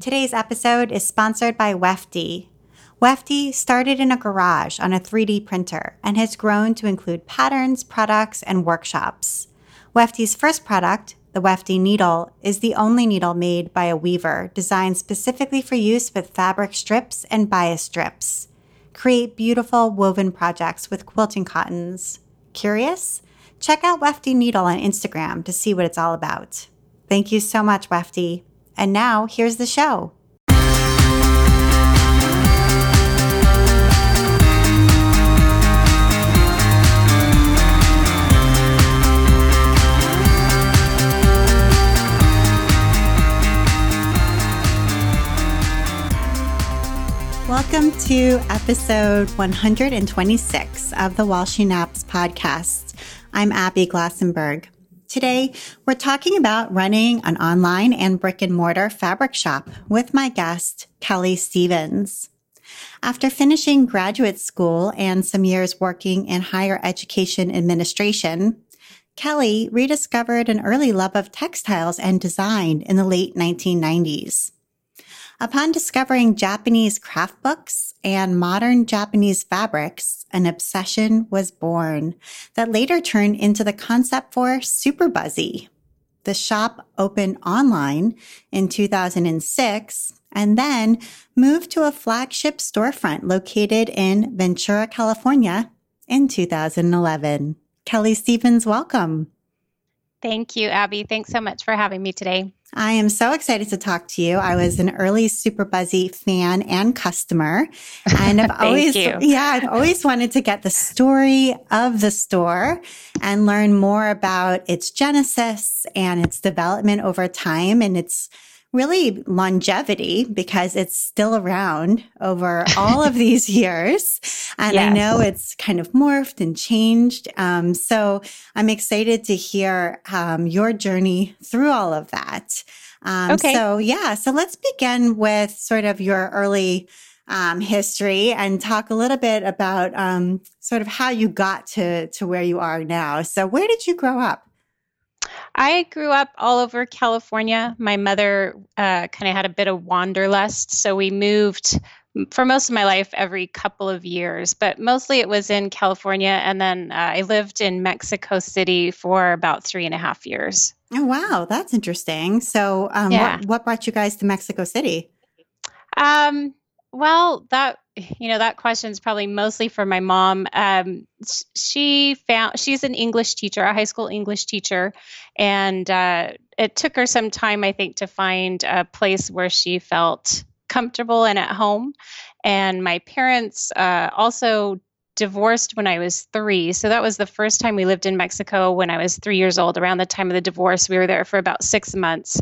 Today's episode is sponsored by Wefty. Wefty started in a garage on a 3D printer and has grown to include patterns, products, and workshops. Wefty's first product, the Wefty needle, is the only needle made by a weaver designed specifically for use with fabric strips and bias strips. Create beautiful woven projects with quilting cottons. Curious? Check out Wefty Needle on Instagram to see what it's all about. Thank you so much, Wefty. And now, here's the show. Welcome to episode 126 of the While She Naps podcast. I'm Abby Glassenberg. Today, we're talking about running an online and brick and mortar fabric shop with my guest, Kelly Stevens. After finishing graduate school and some years working in higher education administration, Kelly rediscovered an early love of textiles and design in the late 1990s. Upon discovering Japanese craft books and modern Japanese fabrics, an obsession was born that later turned into the concept for Superbuzzy. The shop opened online in 2006 and then moved to a flagship storefront located in Ventura, California in 2011. Kelly Stevens, welcome. Thank you, Abby. Thanks so much for having me today. I am so excited to talk to you. I was an early Superbuzzy fan and customer. And I've always, you. yeah, I've always wanted to get the story of the store and learn more about its genesis and its development over time and its really longevity because it's still around over all of these years. And yes. I know it's kind of morphed and changed. Um, so I'm excited to hear um, your journey through all of that. Um, okay. So, yeah, so let's begin with sort of your early um, history and talk a little bit about um, sort of how you got to, to where you are now. So, where did you grow up? I grew up all over California. My mother uh, kind of had a bit of wanderlust, so we moved for most of my life every couple of years, but mostly it was in California. And then uh, I lived in Mexico City for about three and a half years. Oh, wow. That's interesting. So, um, yeah. what, what brought you guys to Mexico City? Um, well, that you know that question is probably mostly for my mom. Um, she found she's an English teacher, a high school English teacher, and uh, it took her some time, I think, to find a place where she felt comfortable and at home. And my parents uh, also divorced when I was three. So that was the first time we lived in Mexico when I was three years old. Around the time of the divorce, we were there for about six months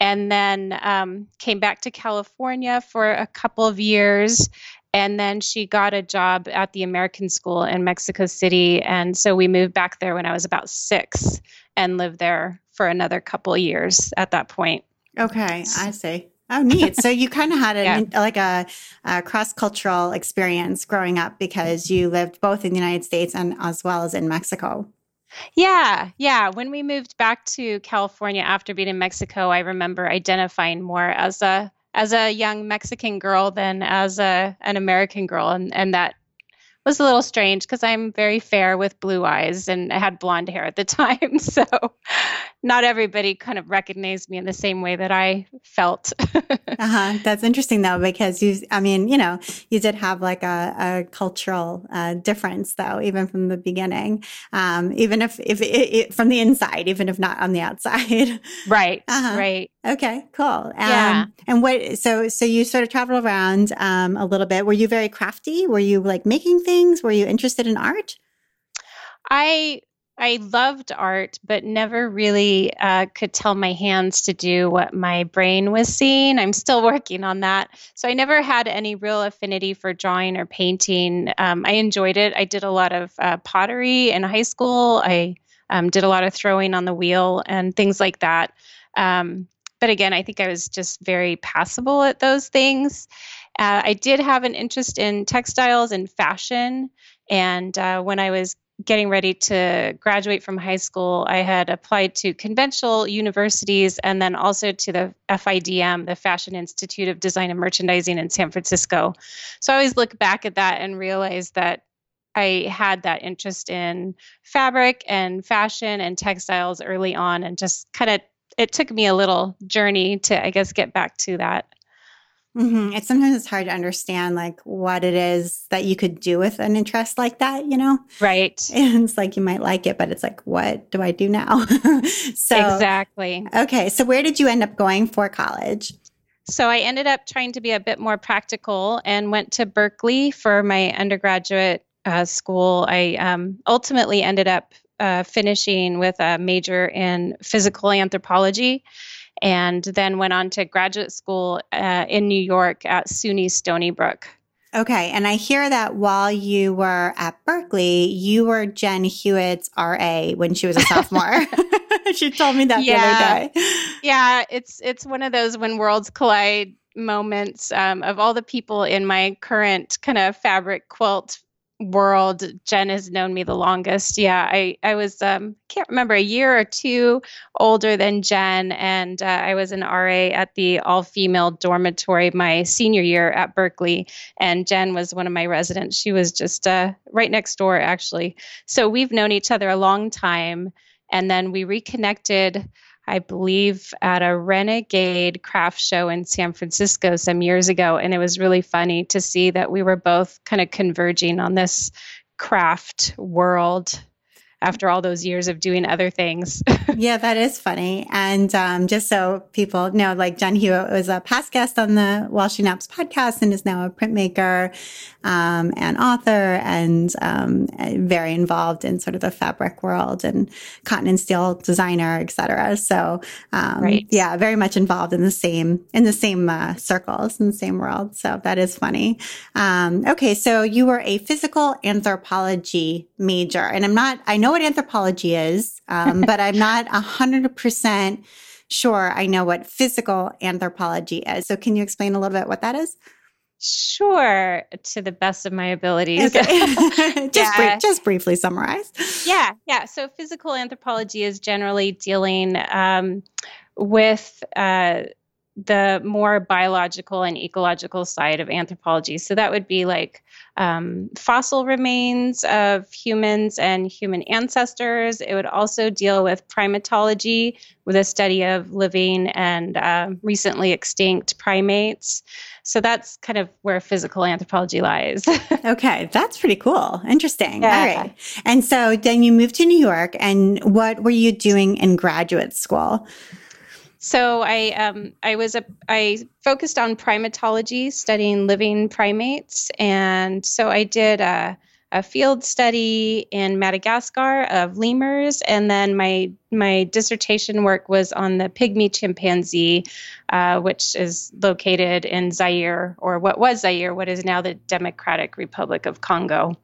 and then um, came back to California for a couple of years. And then she got a job at the American School in Mexico City. And so we moved back there when I was about six and lived there for another couple years at that point. Okay, I see. Oh, neat. So you kind of had a, yeah. like a, a cross cultural experience growing up because you lived both in the United States and as well as in Mexico. Yeah, yeah. When we moved back to California after being in Mexico, I remember identifying more as a as a young Mexican girl than as a an American girl, and and that was a little strange because I'm very fair with blue eyes and I had blonde hair at the time. So not everybody kind of recognized me in the same way that I felt. uh-huh. That's interesting though, because you, I mean, you know, you did have like a, a cultural uh, difference though, even from the beginning, um, even if, if it, it, from the inside, even if not on the outside. Right. Uh-huh. Right. Okay, cool. Um, yeah. And what, so, so you sort of traveled around um, a little bit. Were you very crafty? Were you like making things? Were you interested in art? I I loved art, but never really uh, could tell my hands to do what my brain was seeing. I'm still working on that. So I never had any real affinity for drawing or painting. Um, I enjoyed it. I did a lot of uh, pottery in high school. I um, did a lot of throwing on the wheel and things like that. Um, but again, I think I was just very passable at those things. Uh, I did have an interest in textiles and fashion. And uh, when I was getting ready to graduate from high school, I had applied to conventional universities and then also to the FIDM, the Fashion Institute of Design and Merchandising in San Francisco. So I always look back at that and realize that I had that interest in fabric and fashion and textiles early on and just kind of it took me a little journey to I guess get back to that. Mm-hmm. It's sometimes it's hard to understand like what it is that you could do with an interest like that, you know? Right. And it's like you might like it, but it's like, what do I do now? so exactly. Okay. So where did you end up going for college? So I ended up trying to be a bit more practical and went to Berkeley for my undergraduate uh, school. I um, ultimately ended up uh, finishing with a major in physical anthropology and then went on to graduate school uh, in New York at SUNY Stony Brook. Okay. And I hear that while you were at Berkeley, you were Jen Hewitt's RA when she was a sophomore. she told me that yeah. the other day. Yeah, it's it's one of those when worlds collide moments um, of all the people in my current kind of fabric quilt world jen has known me the longest. Yeah i i was um can't remember a year or two older than jen and uh, i was an ra at the all female dormitory my senior year at berkeley and jen was one of my residents. She was just uh, right next door actually. So we've known each other a long time and then we reconnected I believe, at a renegade craft show in San Francisco some years ago. And it was really funny to see that we were both kind of converging on this craft world after all those years of doing other things. yeah, that is funny. And um, just so people know, like Jen Hewitt was a past guest on the While She Naps podcast and is now a printmaker um, and author and um, very involved in sort of the fabric world and cotton and steel designer, etc. So, um, right. yeah, very much involved in the same in the same uh, circles in the same world. So that is funny. Um, okay, so you were a physical anthropology major, and I'm not. I know what anthropology is, um, but I'm not 100% sure I know what physical anthropology is. So, can you explain a little bit what that is? Sure, to the best of my abilities. Okay. just, yeah. brief, just briefly summarize. Yeah, yeah. So, physical anthropology is generally dealing um, with uh, the more biological and ecological side of anthropology. So that would be like um, fossil remains of humans and human ancestors. It would also deal with primatology, with a study of living and uh, recently extinct primates. So that's kind of where physical anthropology lies. okay, that's pretty cool. Interesting. Yeah. All right. And so then you moved to New York, and what were you doing in graduate school? So I um, I was a I focused on primatology, studying living primates, and so I did a, a field study in Madagascar of lemurs, and then my my dissertation work was on the pygmy chimpanzee, uh, which is located in Zaire, or what was Zaire, what is now the Democratic Republic of Congo.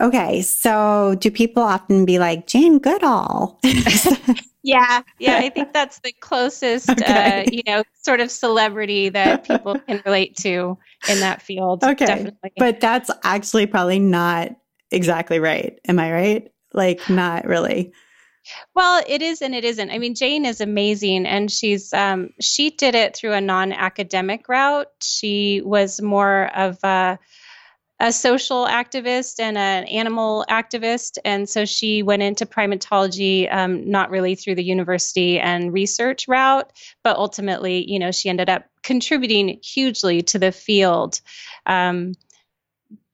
Okay, so do people often be like Jane Goodall? Yeah, yeah, I think that's the closest, okay. uh, you know, sort of celebrity that people can relate to in that field. Okay, definitely. but that's actually probably not exactly right. Am I right? Like, not really. Well, it is and it isn't. I mean, Jane is amazing, and she's um, she did it through a non-academic route. She was more of a a social activist and an animal activist. And so she went into primatology, um, not really through the university and research route, but ultimately, you know, she ended up contributing hugely to the field. Um,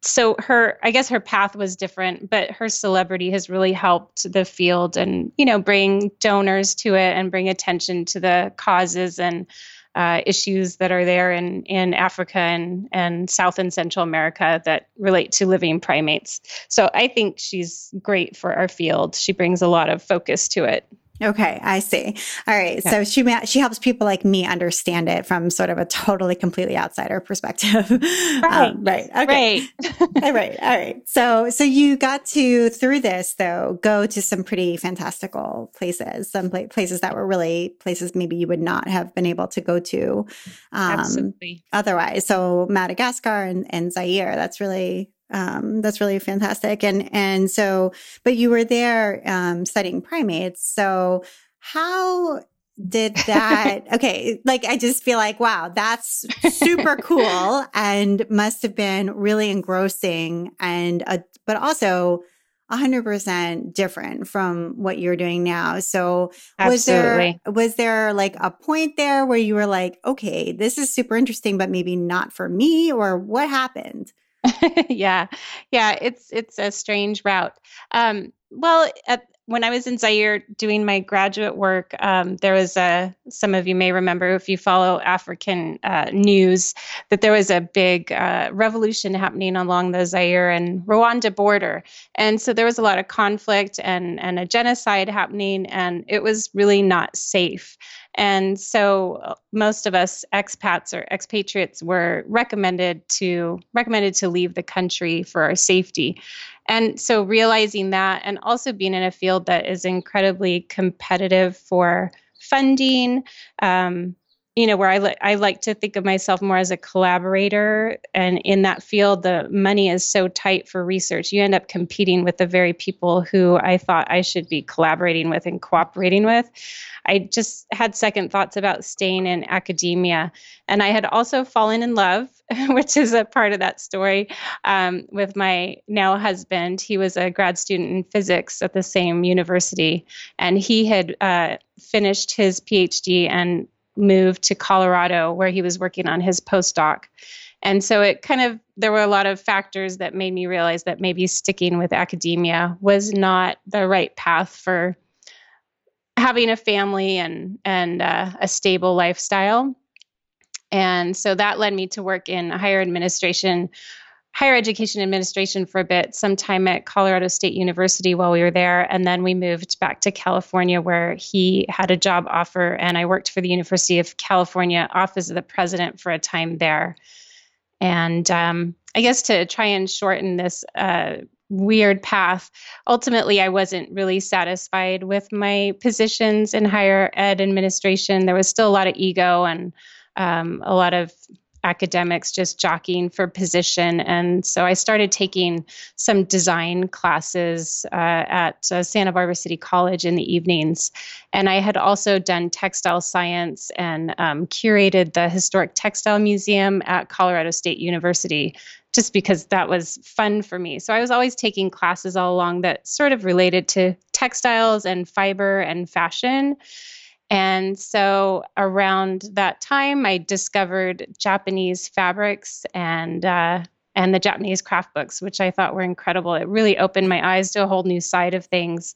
so her i guess her path was different but her celebrity has really helped the field and you know bring donors to it and bring attention to the causes and uh, issues that are there in, in Africa and, and South and Central America that relate to living primates. So I think she's great for our field. She brings a lot of focus to it. Okay, I see. All right, yeah. so she she helps people like me understand it from sort of a totally completely outsider perspective. Right. Um, right. Okay. Right. all right. All right. So so you got to through this though go to some pretty fantastical places, some places that were really places maybe you would not have been able to go to um, Absolutely. otherwise. So Madagascar and, and Zaire. That's really um, that's really fantastic. And and so, but you were there um, studying primates. So how did that? okay, like I just feel like wow, that's super cool and must have been really engrossing and uh, but also 100% different from what you're doing now. So was there was there like a point there where you were like, okay, this is super interesting but maybe not for me or what happened? yeah. Yeah, it's it's a strange route. Um well, at when I was in Zaire doing my graduate work, um, there was a, some of you may remember if you follow African uh, news, that there was a big uh, revolution happening along the Zaire and Rwanda border. And so there was a lot of conflict and, and a genocide happening, and it was really not safe. And so uh, most of us expats or expatriates were recommended to recommended to leave the country for our safety. And so realizing that and also being in a field that is incredibly competitive for funding, um, you know, where I, li- I like to think of myself more as a collaborator. And in that field, the money is so tight for research. You end up competing with the very people who I thought I should be collaborating with and cooperating with. I just had second thoughts about staying in academia. And I had also fallen in love, which is a part of that story, um, with my now husband. He was a grad student in physics at the same university, and he had uh, finished his PhD and moved to Colorado, where he was working on his postdoc. And so it kind of, there were a lot of factors that made me realize that maybe sticking with academia was not the right path for having a family and and uh, a stable lifestyle. And so that led me to work in higher administration, higher education administration for a bit, some time at Colorado State University while we were there. And then we moved back to California where he had a job offer. And I worked for the University of California Office of the President for a time there. And um, I guess to try and shorten this uh, weird path. Ultimately, I wasn't really satisfied with my positions in higher ed administration. There was still a lot of ego and um, a lot of academics just jockeying for position. And so I started taking some design classes uh, at uh, Santa Barbara City College in the evenings. And I had also done textile science and um, curated the Historic Textile Museum at Colorado State University just because that was fun for me. So I was always taking classes all along that sort of related to textiles and fiber and fashion. And so around that time, I discovered Japanese fabrics and uh, and the Japanese craft books, which I thought were incredible. It really opened my eyes to a whole new side of things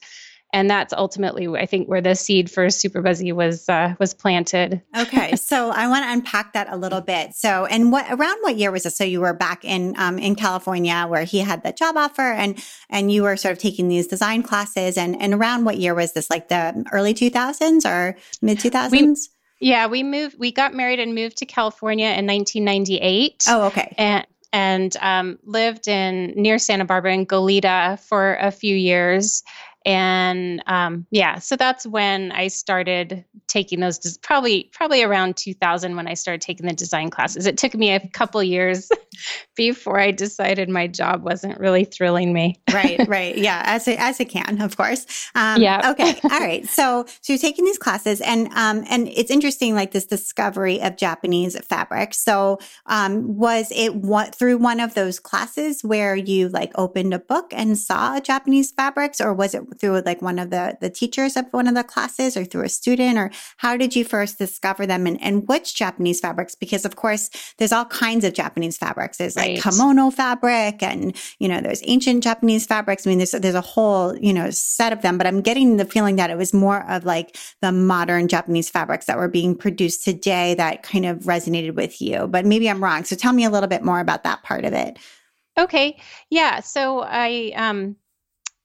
and that's ultimately I think where the seed for Superbuzzy was uh, was planted. okay, so I want to unpack that a little bit. So, and what around what year was this? So you were back in um, in California where he had the job offer, and and you were sort of taking these design classes, and and around what year was this? Like the early two thousands or mid two thousands? Yeah, we moved. We got married and moved to California in 1998. Oh, okay. And and um, lived in near Santa Barbara in Goleta for a few years and um, yeah so that's when i started taking those probably probably around 2000 when i started taking the design classes. It took me a couple years before i decided my job wasn't really thrilling me. Right right. Yeah as it as it can of course. Um, yeah. okay all right. So so you're taking these classes and um and it's interesting like this discovery of japanese fabric. So um was it what through one of those classes where you like opened a book and saw japanese fabrics or was it through like one of the the teachers of one of the classes or through a student or how did you first discover them and, and which Japanese fabrics? Because of course there's all kinds of Japanese fabrics. There's right. like kimono fabric and you know there's ancient Japanese fabrics. I mean there's there's a whole you know set of them, but I'm getting the feeling that it was more of like the modern Japanese fabrics that were being produced today that kind of resonated with you. But maybe I'm wrong. So tell me a little bit more about that part of it. Okay. Yeah. So I um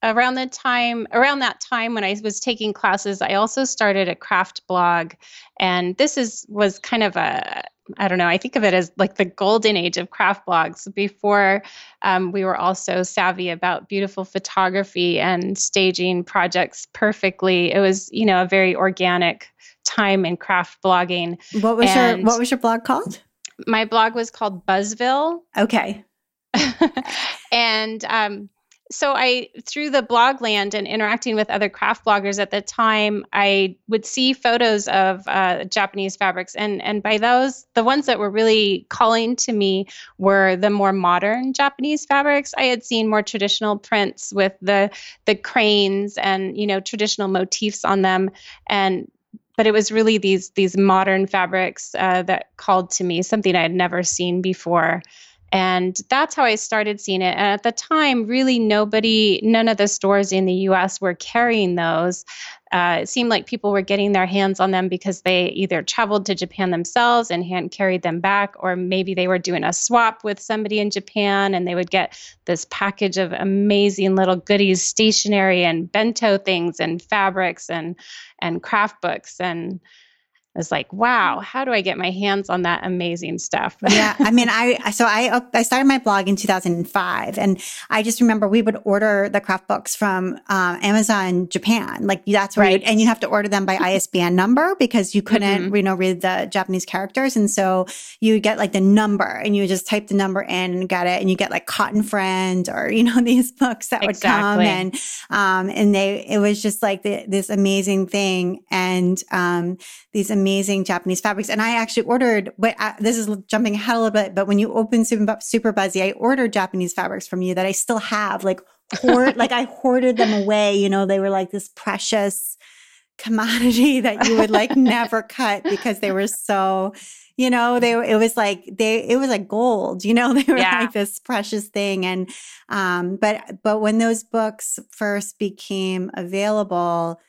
around the time around that time when I was taking classes, I also started a craft blog, and this is was kind of a I don't know. I think of it as like the golden age of craft blogs. Before um, we were also savvy about beautiful photography and staging projects perfectly. It was you know a very organic time in craft blogging. What was and your What was your blog called? My blog was called Buzzville. Okay. and um, so I through the blog land and interacting with other craft bloggers at the time, I would see photos of uh, Japanese fabrics, and and by those, the ones that were really calling to me were the more modern Japanese fabrics. I had seen more traditional prints with the the cranes and you know traditional motifs on them, and but it was really these these modern fabrics uh, that called to me, something I had never seen before. And that's how I started seeing it. And at the time, really nobody, none of the stores in the US were carrying those. Uh, it seemed like people were getting their hands on them because they either traveled to Japan themselves and hand carried them back, or maybe they were doing a swap with somebody in Japan and they would get this package of amazing little goodies, stationery and bento things and fabrics and and craft books and was like, wow, how do I get my hands on that amazing stuff? yeah. I mean, I, so I, I started my blog in 2005 and I just remember we would order the craft books from um, Amazon Japan. Like that's right. and you have to order them by ISBN number because you couldn't, mm-hmm. you know, read the Japanese characters. And so you get like the number and you just type the number in and get it. And you get like Cotton Friend or, you know, these books that exactly. would come and, um, and they, it was just like the, this amazing thing. And, um, these amazing Japanese fabrics. And I actually ordered, but uh, this is jumping ahead a little bit, but when you open Super, Superbuzzy, I ordered Japanese fabrics from you that I still have, like, hoard, like I hoarded them away. You know, they were like this precious commodity that you would like never cut because they were so, you know, they it was like they it was like gold, you know, they were yeah. like this precious thing. And um, but but when those books first became available,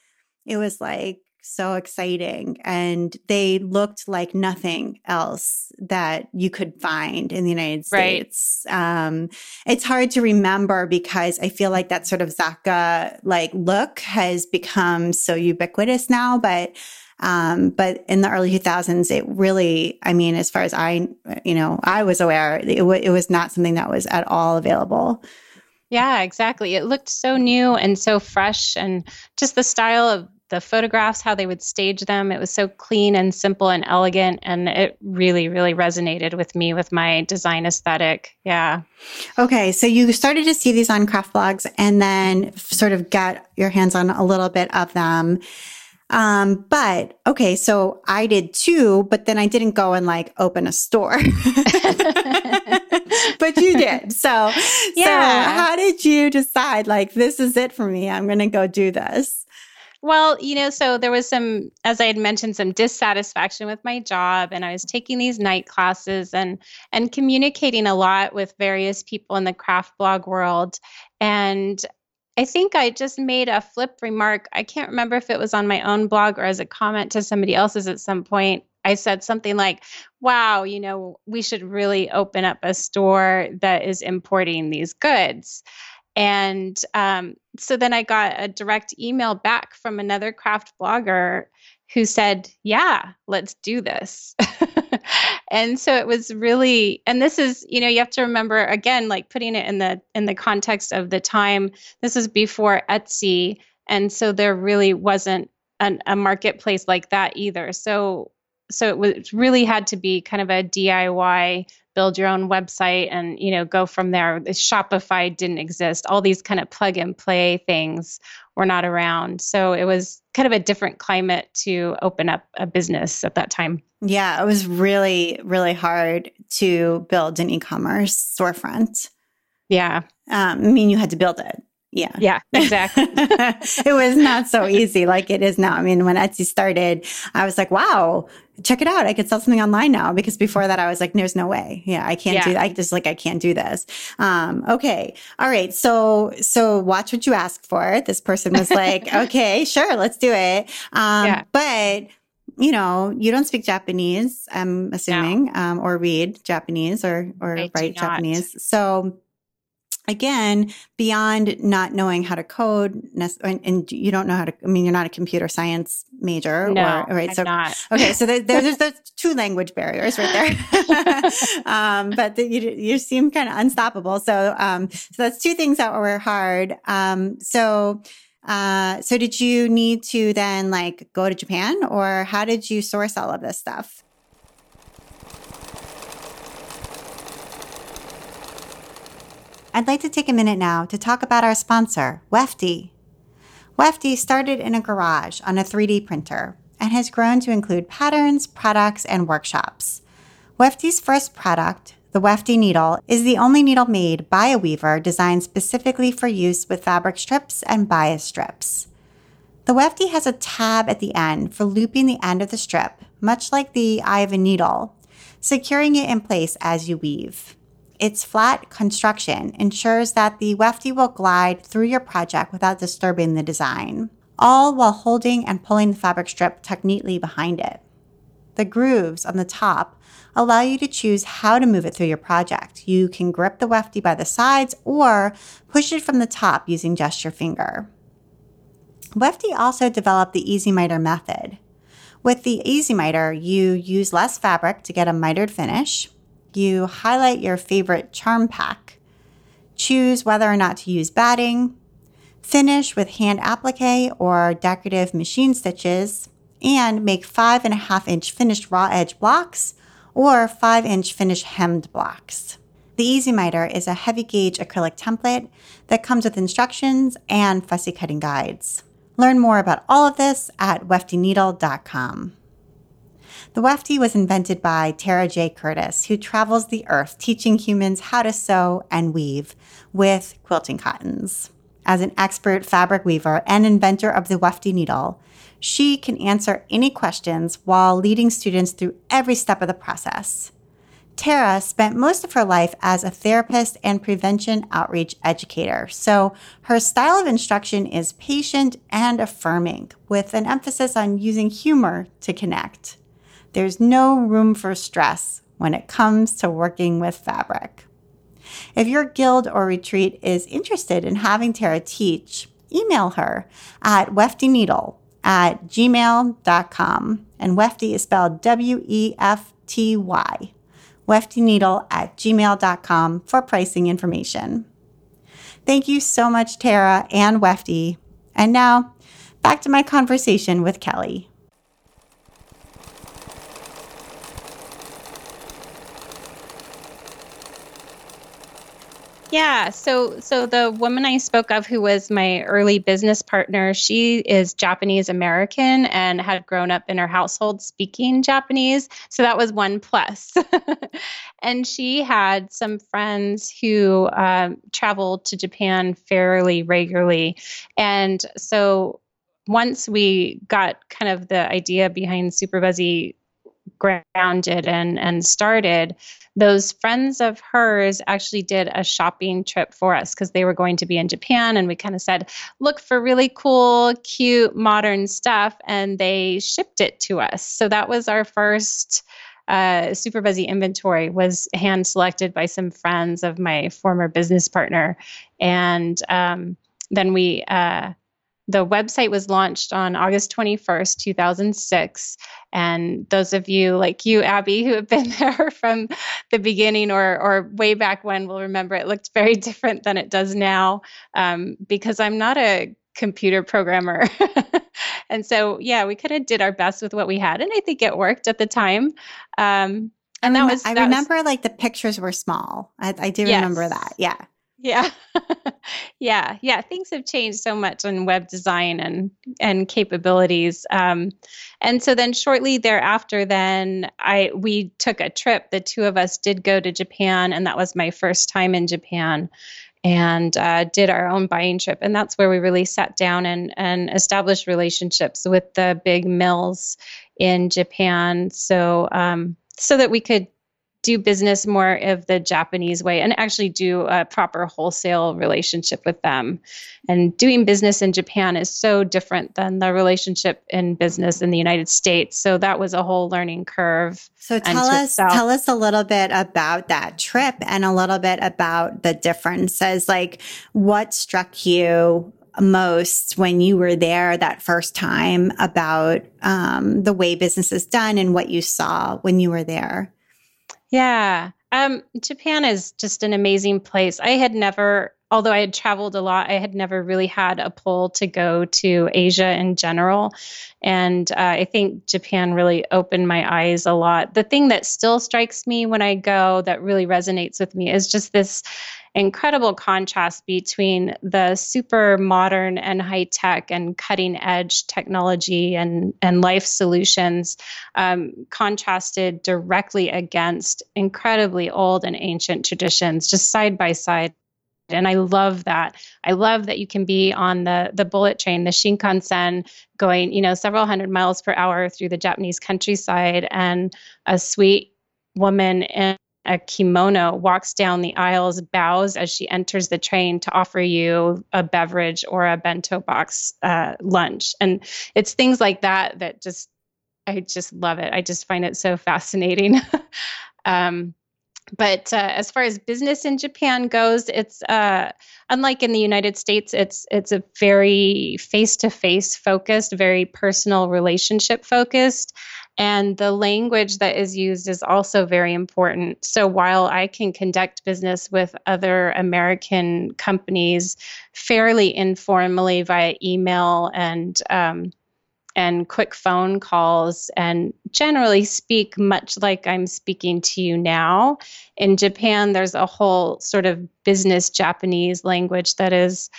it was like so exciting. And they looked like nothing else that you could find in the United States. Right. Um, it's hard to remember because I feel like that sort of Zakka like look has become so ubiquitous now. But um, but in the early 2000s, it really, I mean, as far as I, you know, I was aware, it, w- it was not something that was at all available. Yeah, exactly. It looked so new and so fresh, and just the style of the photographs, how they would stage them. It was so clean and simple and elegant. And it really, really resonated with me with my design aesthetic. Yeah. Okay. So you started to see these on craft blogs and then sort of got your hands on a little bit of them. Um, but okay, so I did too, but then I didn't go and like open a store. but you did. So, yeah. So how did you decide like this is it for me? I'm going to go do this? Well, you know, so there was some, as I had mentioned, some dissatisfaction with my job, and I was taking these night classes and and communicating a lot with various people in the craft blog world. And I think I just made a flip remark. I can't remember if it was on my own blog or as a comment to somebody else's at some point. I said something like, wow, you know, we should really open up a store that is importing these goods. And um, so then I got a direct email back from another craft blogger who said, Yeah, let's do this. and so it was really and this is you know you have to remember again like putting it in the in the context of the time this is before etsy and so there really wasn't an, a marketplace like that either so so it was really had to be kind of a diy build your own website and you know go from there. Shopify didn't exist. All these kind of plug and play things were not around. So it was kind of a different climate to open up a business at that time. Yeah it was really really hard to build an e-commerce storefront. Yeah. Um, i mean you had to build it yeah. Yeah, exactly. it was not so easy like it is now. I mean, when Etsy started, I was like, wow, check it out. I could sell something online now because before that I was like, there's no way. Yeah, I can't yeah. do that. I just like, I can't do this. Um, okay. All right. So, so watch what you ask for. This person was like, okay, sure, let's do it. Um, yeah. but you know, you don't speak Japanese, I'm assuming, no. um, or read Japanese or, or write Japanese. So, again, beyond not knowing how to code, and, you don't know how to, I mean, you're not a computer science major, no, or, right? I'm so, not. okay, so there, there's, there's two language barriers right there. um, but the, you, you seem kind of unstoppable. So, um, so that's two things that were hard. Um, so, uh, so did you need to then like go to Japan, or how did you source all of this stuff? I'd like to take a minute now to talk about our sponsor, Wefty. Wefty started in a garage on a 3D printer and has grown to include patterns, products, and workshops. Wefty's first product, the Wefty needle, is the only needle made by a weaver designed specifically for use with fabric strips and bias strips. The Wefty has a tab at the end for looping the end of the strip, much like the eye of a needle, securing it in place as you weave. Its flat construction ensures that the wefty will glide through your project without disturbing the design, all while holding and pulling the fabric strip tucked neatly behind it. The grooves on the top allow you to choose how to move it through your project. You can grip the wefty by the sides or push it from the top using just your finger. Wefty also developed the Easy Miter method. With the Easy Miter, you use less fabric to get a mitered finish you highlight your favorite charm pack, choose whether or not to use batting, finish with hand applique or decorative machine stitches, and make five and a half inch finished raw edge blocks or five inch finished hemmed blocks. The Easy Miter is a heavy gauge acrylic template that comes with instructions and fussy cutting guides. Learn more about all of this at weftyneedle.com. The wefty was invented by Tara J. Curtis, who travels the earth teaching humans how to sew and weave with quilting cottons. As an expert fabric weaver and inventor of the wefty needle, she can answer any questions while leading students through every step of the process. Tara spent most of her life as a therapist and prevention outreach educator, so her style of instruction is patient and affirming, with an emphasis on using humor to connect. There's no room for stress when it comes to working with fabric. If your guild or retreat is interested in having Tara teach, email her at weftyneedle at gmail.com. And Wefty is spelled W E F T Y. Weftyneedle at gmail.com for pricing information. Thank you so much, Tara and Wefty. And now, back to my conversation with Kelly. Yeah, so so the woman I spoke of who was my early business partner, she is Japanese American and had grown up in her household speaking Japanese, so that was one plus. and she had some friends who um, traveled to Japan fairly regularly, and so once we got kind of the idea behind Superbuzzy grounded and and started those friends of hers actually did a shopping trip for us because they were going to be in Japan. And we kind of said, look for really cool, cute, modern stuff. And they shipped it to us. So that was our first. Uh, Superbuzzy inventory was hand selected by some friends of my former business partner, and um, then we uh, the website was launched on August 21st, 2006. And those of you like you, Abby, who have been there from the beginning or, or way back when will remember it looked very different than it does now um, because I'm not a computer programmer. and so, yeah, we kind of did our best with what we had. And I think it worked at the time. Um, and that was, I that remember was, like the pictures were small. I, I do Yes. remember that. Yeah. Yeah. yeah. Yeah. Things have changed so much in web design and and capabilities. Um, and so then shortly thereafter, then I we took a trip. The two of us did go to Japan, and that was my first time in Japan. And uh, did our own buying trip, and that's where we really sat down and and established relationships with the big mills in Japan. So um, so that we could do business more of the Japanese way and actually do a proper wholesale relationship with them. And doing business in Japan is so different than the relationship in business in the United States. So that was a whole learning curve. So tell us itself. tell us a little bit about that trip and a little bit about the differences. Like what struck you most when you were there that first time about um, the way business is done and what you saw when you were there. Yeah. Um, Japan is just an amazing place. I had never, although I had traveled a lot, I had never really had a pull to go to Asia in general. And uh, I think Japan really opened my eyes a lot. The thing that still strikes me when I go that really resonates with me is just this incredible contrast between the super modern and high tech and cutting edge technology and, and life solutions um, contrasted directly against incredibly old and ancient traditions, just side by side and I love that. I love that you can be on the the bullet train, the Shinkansen, going you know several hundred miles per hour through the Japanese countryside, and a sweet woman in a kimono walks down the aisles, bows as she enters the train to offer you a beverage or a bento box uh, lunch, and it's things like that that just I just love it. I just find it so fascinating. um, but uh, as far as business in Japan goes, it's uh, unlike in the United States. It's it's a very face to face focused, very personal relationship focused, and the language that is used is also very important. So while I can conduct business with other American companies fairly informally via email and um, and quick phone calls and generally speak much like I'm speaking to you now. In Japan, there's a whole sort of business Japanese language that is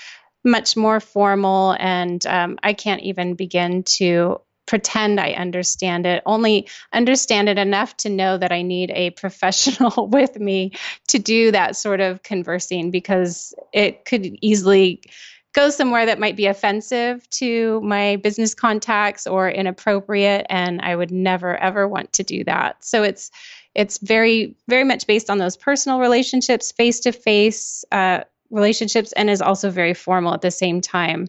much more formal, and um, I can't even begin to pretend I understand it, only understand it enough to know that I need a professional with me to do that sort of conversing because it could easily go somewhere that might be offensive to my business contacts or inappropriate and i would never ever want to do that. So it's it's very very much based on those personal relationships face to face relationships and is also very formal at the same time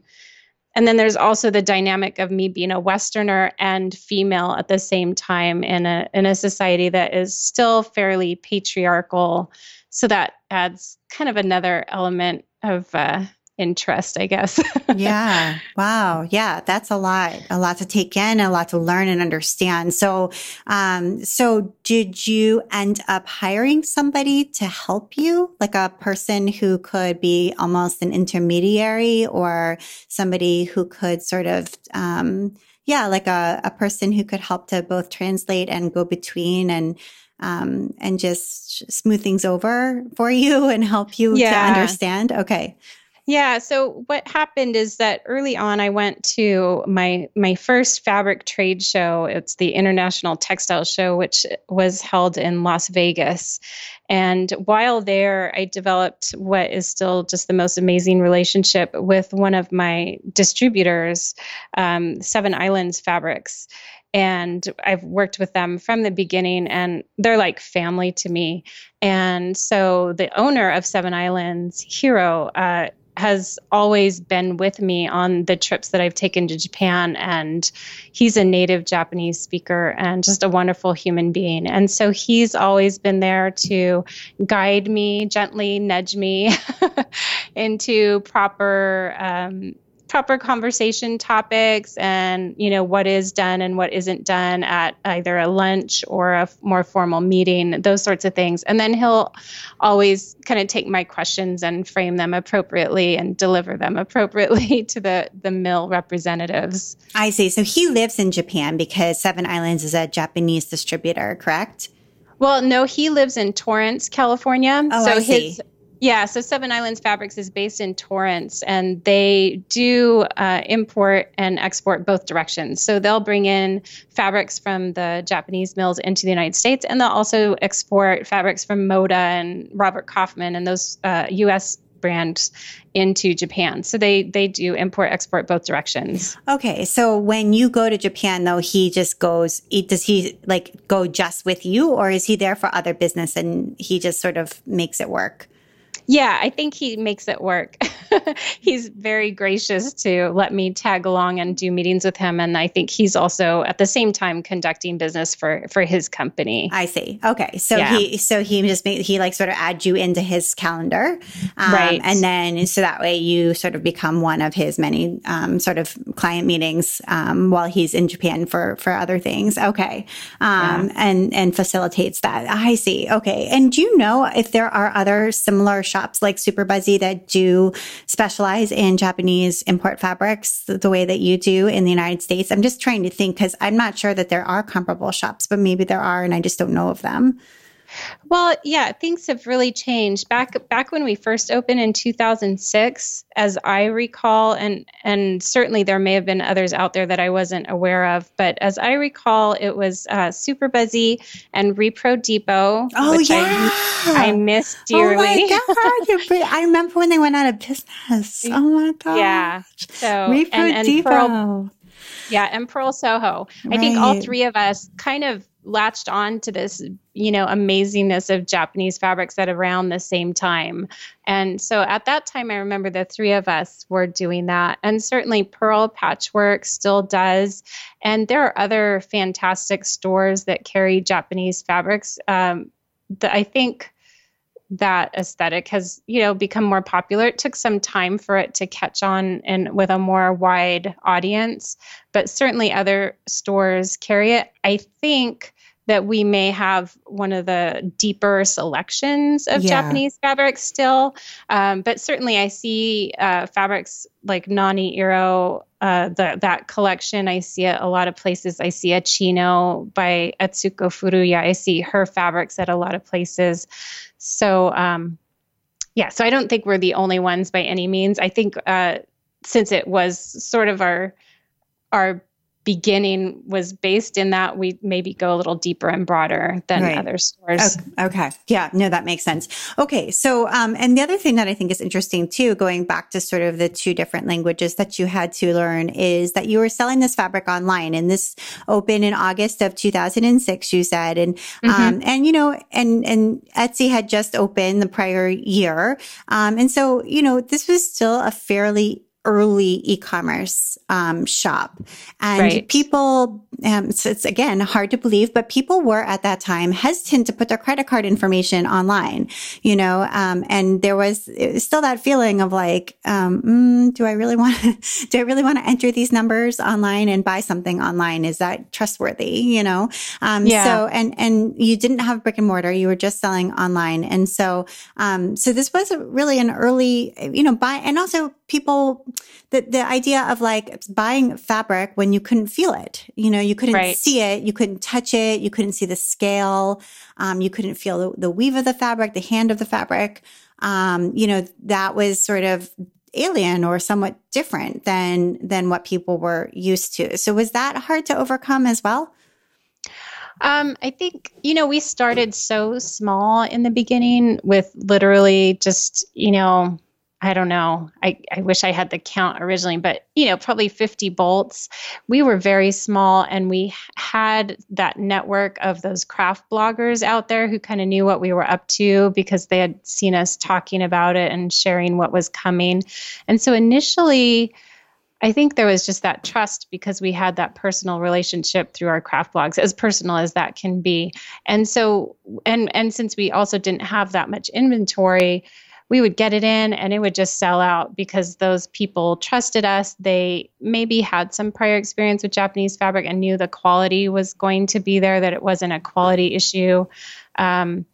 and then there's also the dynamic of me being a westerner and female at the same time in a in a society that is still fairly patriarchal. So that adds kind of another element of uh, interest, I guess. yeah. Wow. Yeah. That's a lot, a lot to take in, a lot to learn and understand. So, um, so did you end up hiring somebody to help you, like a person who could be almost an intermediary or somebody who could sort of, um, yeah, like a, a person who could help to both translate and go between and, um, and just smooth things over for you and help you yeah. to understand. Okay. Yeah. So what happened is that early on, I went to my my first fabric trade show. It's the International Textile Show, which was held in Las Vegas. And while there, I developed what is still just the most amazing relationship with one of my distributors, um, Seven Islands Fabrics and I've worked with them from the beginning, and they're like family to me. And so the owner of Seven Islands, Hiro, uh, has always been with me on the trips that I've taken to Japan. And he's a native Japanese speaker and just a wonderful human being. And so he's always been there to guide me, gently nudge me into proper um, proper conversation topics and you know what is done and what isn't done at either a lunch or a more formal meeting those sorts of things and then he'll always kind of take my questions and frame them appropriately and deliver them appropriately to the the mill representatives i see so he lives in japan because seven islands is a japanese distributor correct well, no, he lives in Torrance, California. Oh, so I his see. Yeah, so Seven Islands Fabrics is based in Torrance, and they do uh, import and export both directions. So they'll bring in fabrics from the Japanese mills into the United States, and they'll also export fabrics from Moda and Robert Kaufman and those uh, U.S. brands into Japan. So they they do import export both directions. Okay, so when you go to Japan, though, he just goes. Does he like go just with you, or is he there for other business and he just sort of makes it work? Yeah, I think he makes it work. he's very gracious to let me tag along and do meetings with him, and I think he's also at the same time conducting business for for his company. I see. Okay, so yeah. he so he just made, he like sort of adds you into his calendar, um, right? And then so that way you sort of become one of his many um, sort of client meetings um, while he's in Japan for for other things. Okay, um, yeah. and and facilitates that. I see. Okay, and do you know if there are other similar shops like Superbuzzy that do specialize in Japanese import fabrics the, way that you do in the United States? I'm just trying to think because I'm not sure that there are comparable shops, but maybe there are, and I just don't know of them. Well, yeah, things have really changed. Back back when we first opened in 2006, as I recall, and and certainly there may have been others out there that I wasn't aware of, but as I recall, it was uh, Superbuzzy and Repro Depot. Oh yeah, I, I miss dearly. Oh my god, I remember when they went out of business. Oh my god. Yeah. So Repro and, and Depot. Purl, yeah, and Purl Soho. I think all three of us kind of latched on to this, you know, amazingness of Japanese fabrics at around the same time. And so at that time, I remember the three of us were doing that. And certainly Purl Patchwork still does. And there are other fantastic stores that carry Japanese fabrics. Um, I think that aesthetic has you know become more popular it took some time for it to catch on and with a more wide audience but certainly other stores carry it i think that we may have one of the deeper selections of yeah. Japanese fabrics still. Um, but certainly, I see uh, fabrics like Nani Iro, uh, the, that collection. I see it a lot of places. I see echino by Etsuko Furuya. I see her fabrics at a lot of places. So, um, yeah, so I don't think we're the only ones by any means. I think uh, since it was sort of our our beginning was based in that we maybe go a little deeper and broader than right. other stores. Okay. okay. Yeah. No, that makes sense. Okay. So, um, and the other thing that I think is interesting too, going back to sort of the two different languages that you had to learn is that you were selling this fabric online and this opened in August of 2006, you said. And, mm-hmm. um, and, you know, and, and Etsy had just opened the prior year. Um, and so, you know, this was still a fairly early e-commerce um, shop and right. people um, so it's again hard to believe but people were at that time hesitant to put their credit card information online you know um, and there was, was, still that feeling of like um, mm, do i really want to do i really want to enter these numbers online and buy something online is that trustworthy you know um, yeah. so and and you didn't have brick and mortar you were just selling online and so um, so this was really an early you know buy and also people the the idea of like buying fabric when you couldn't feel it. You know you couldn't right. see it you couldn't touch it you couldn't see the scale um, you couldn't feel the, the, weave of the fabric the hand of the fabric. Um, you know that was sort of alien or somewhat different than than what people were used to. So was that hard to overcome as well? Um, I think, you know, we started so small in the beginning with literally just, you know, I don't know. I, I wish I had the count originally, but you know, probably 50 bolts. We were very small and we had that network of those craft bloggers out there who kind of knew what we were up to because they had seen us talking about it and sharing what was coming. And so initially, I think there was just that trust because we had that personal relationship through our craft blogs, as personal as that can be. And so, and and since we also didn't have that much inventory, we would get it in and it would just sell out because those people trusted us. They maybe had some prior experience with Japanese fabric and knew the quality was going to be there, that it wasn't a quality issue. Um,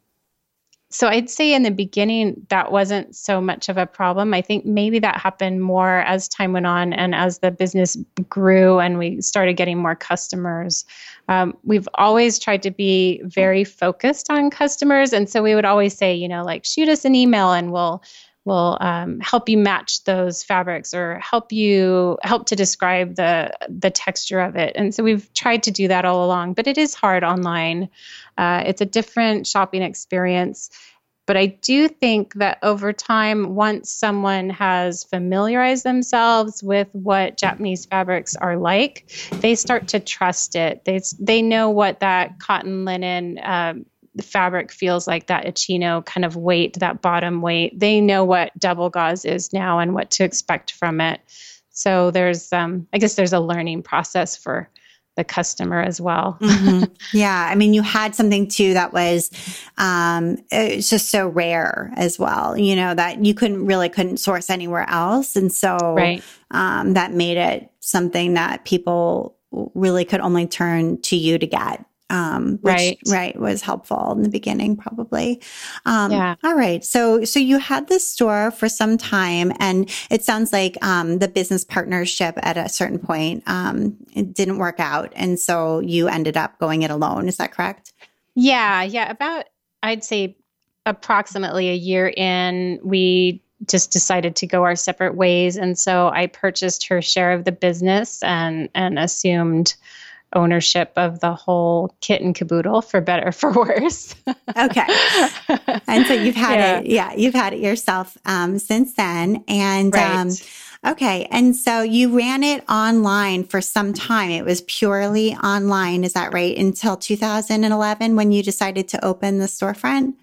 so I'd say in the beginning that wasn't so much of a problem. I think maybe that happened more as time went on and as the business grew and we started getting more customers. Um, we've always tried to be very focused on customers, and so we would always say, you know, like shoot us an email and we'll will um, help you match those fabrics or help you help to describe the the texture of it. And so we've tried to do that all along but it is hard online. Uh, it's a different shopping experience. But I do think that over time, once someone has familiarized themselves with what Japanese fabrics are like, they start to trust it. They, they know what that cotton linen um, the fabric feels like that echino kind of weight, that bottom weight. They know what double gauze is now and what to expect from it. So there's, um, I guess, there's a learning process for the customer as well. mm-hmm. Yeah, I mean, you had something too that was, um, it's just so rare as well. You know that you couldn't really couldn't source anywhere else, and so right. um, that made it something that people really could only turn to you to get um, which, right, right, was helpful in the beginning, probably. Um, yeah. All right. So, so you had this store for some time, and it sounds like um, the business partnership at a certain point um, it didn't work out, and so you ended up going it alone. Is that correct? Yeah, yeah. About I'd say approximately a year in, we just decided to go our separate ways. And so I purchased her share of the business and, and assumed ownership of the whole kit and caboodle for better for worse. okay. And so you've had yeah. it, yeah, you've had it yourself um, since then. And right. um, okay. And so you ran it online for some time. It was purely online. Is that right? Until 2011 when you decided to open the storefront?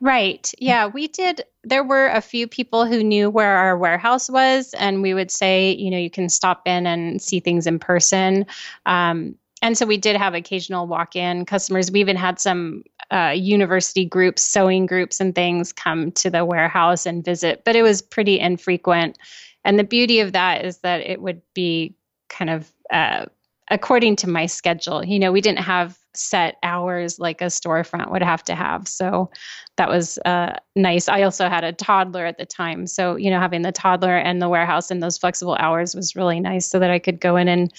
Right. Yeah, we did. There were a few people who knew where our warehouse was, and we would say, you know, you can stop in and see things in person. Um, and so we did have occasional walk-in customers. We even had some uh, university groups, sewing groups, and things come to the warehouse and visit, but it was pretty infrequent. And the beauty of that is that it would be kind of uh, according to my schedule. You know, we didn't have set hours like a storefront would have to have. So that was uh, nice. I also had a toddler at the time. So, you know, having the toddler and the warehouse and those flexible hours was really nice so that I could go in and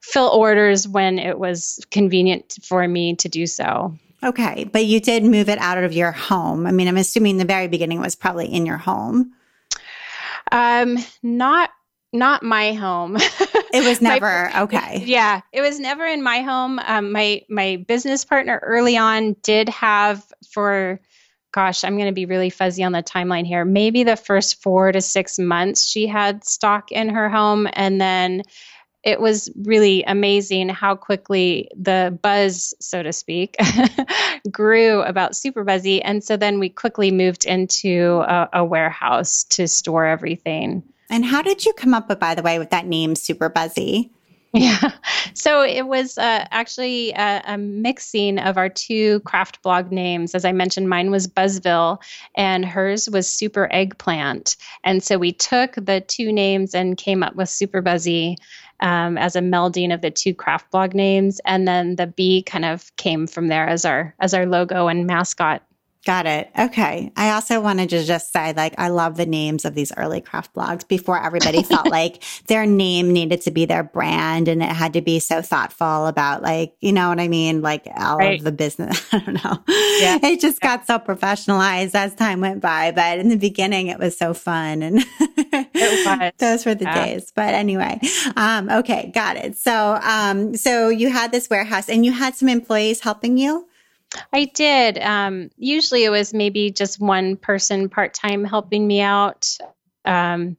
fill orders when it was convenient for me to do so. Okay. But you did move it out of your home. I mean, I'm assuming the very beginning was probably in your home. Um, not not my home. it was never my, okay. Yeah, it was never in my home. Um, my my business partner early on did have for gosh, I'm going to be really fuzzy on the timeline here. Maybe the first 4 to 6 months she had stock in her home and then it was really amazing how quickly the buzz, so to speak, grew about Superbuzzy. And so then we quickly moved into a, a warehouse to store everything. And how did you come up with, by the way, with that name, Superbuzzy? Yeah. So it was uh, actually a, a, mixing of our two craft blog names. As I mentioned, mine was Buzzville and hers was Super Eggplant. And so we took the two names and came up with Superbuzzy um, as a melding of the two craft blog names. And then the B kind of came from there as our as our logo and mascot. Got it. Okay. I also wanted to just say, like, I love the names of these early craft blogs before everybody felt like their name needed to be their brand and it had to be so thoughtful about, like, you know what I mean? Like, all right. of the business. I don't know. Yeah. It just yeah. got so professionalized as time went by. But in the beginning, it was so fun. And those were the yeah. days. But anyway, um, okay. Got it. So, um, so you had this warehouse and you had some employees helping you? I did. Um, usually it was maybe just one person part time helping me out. Um,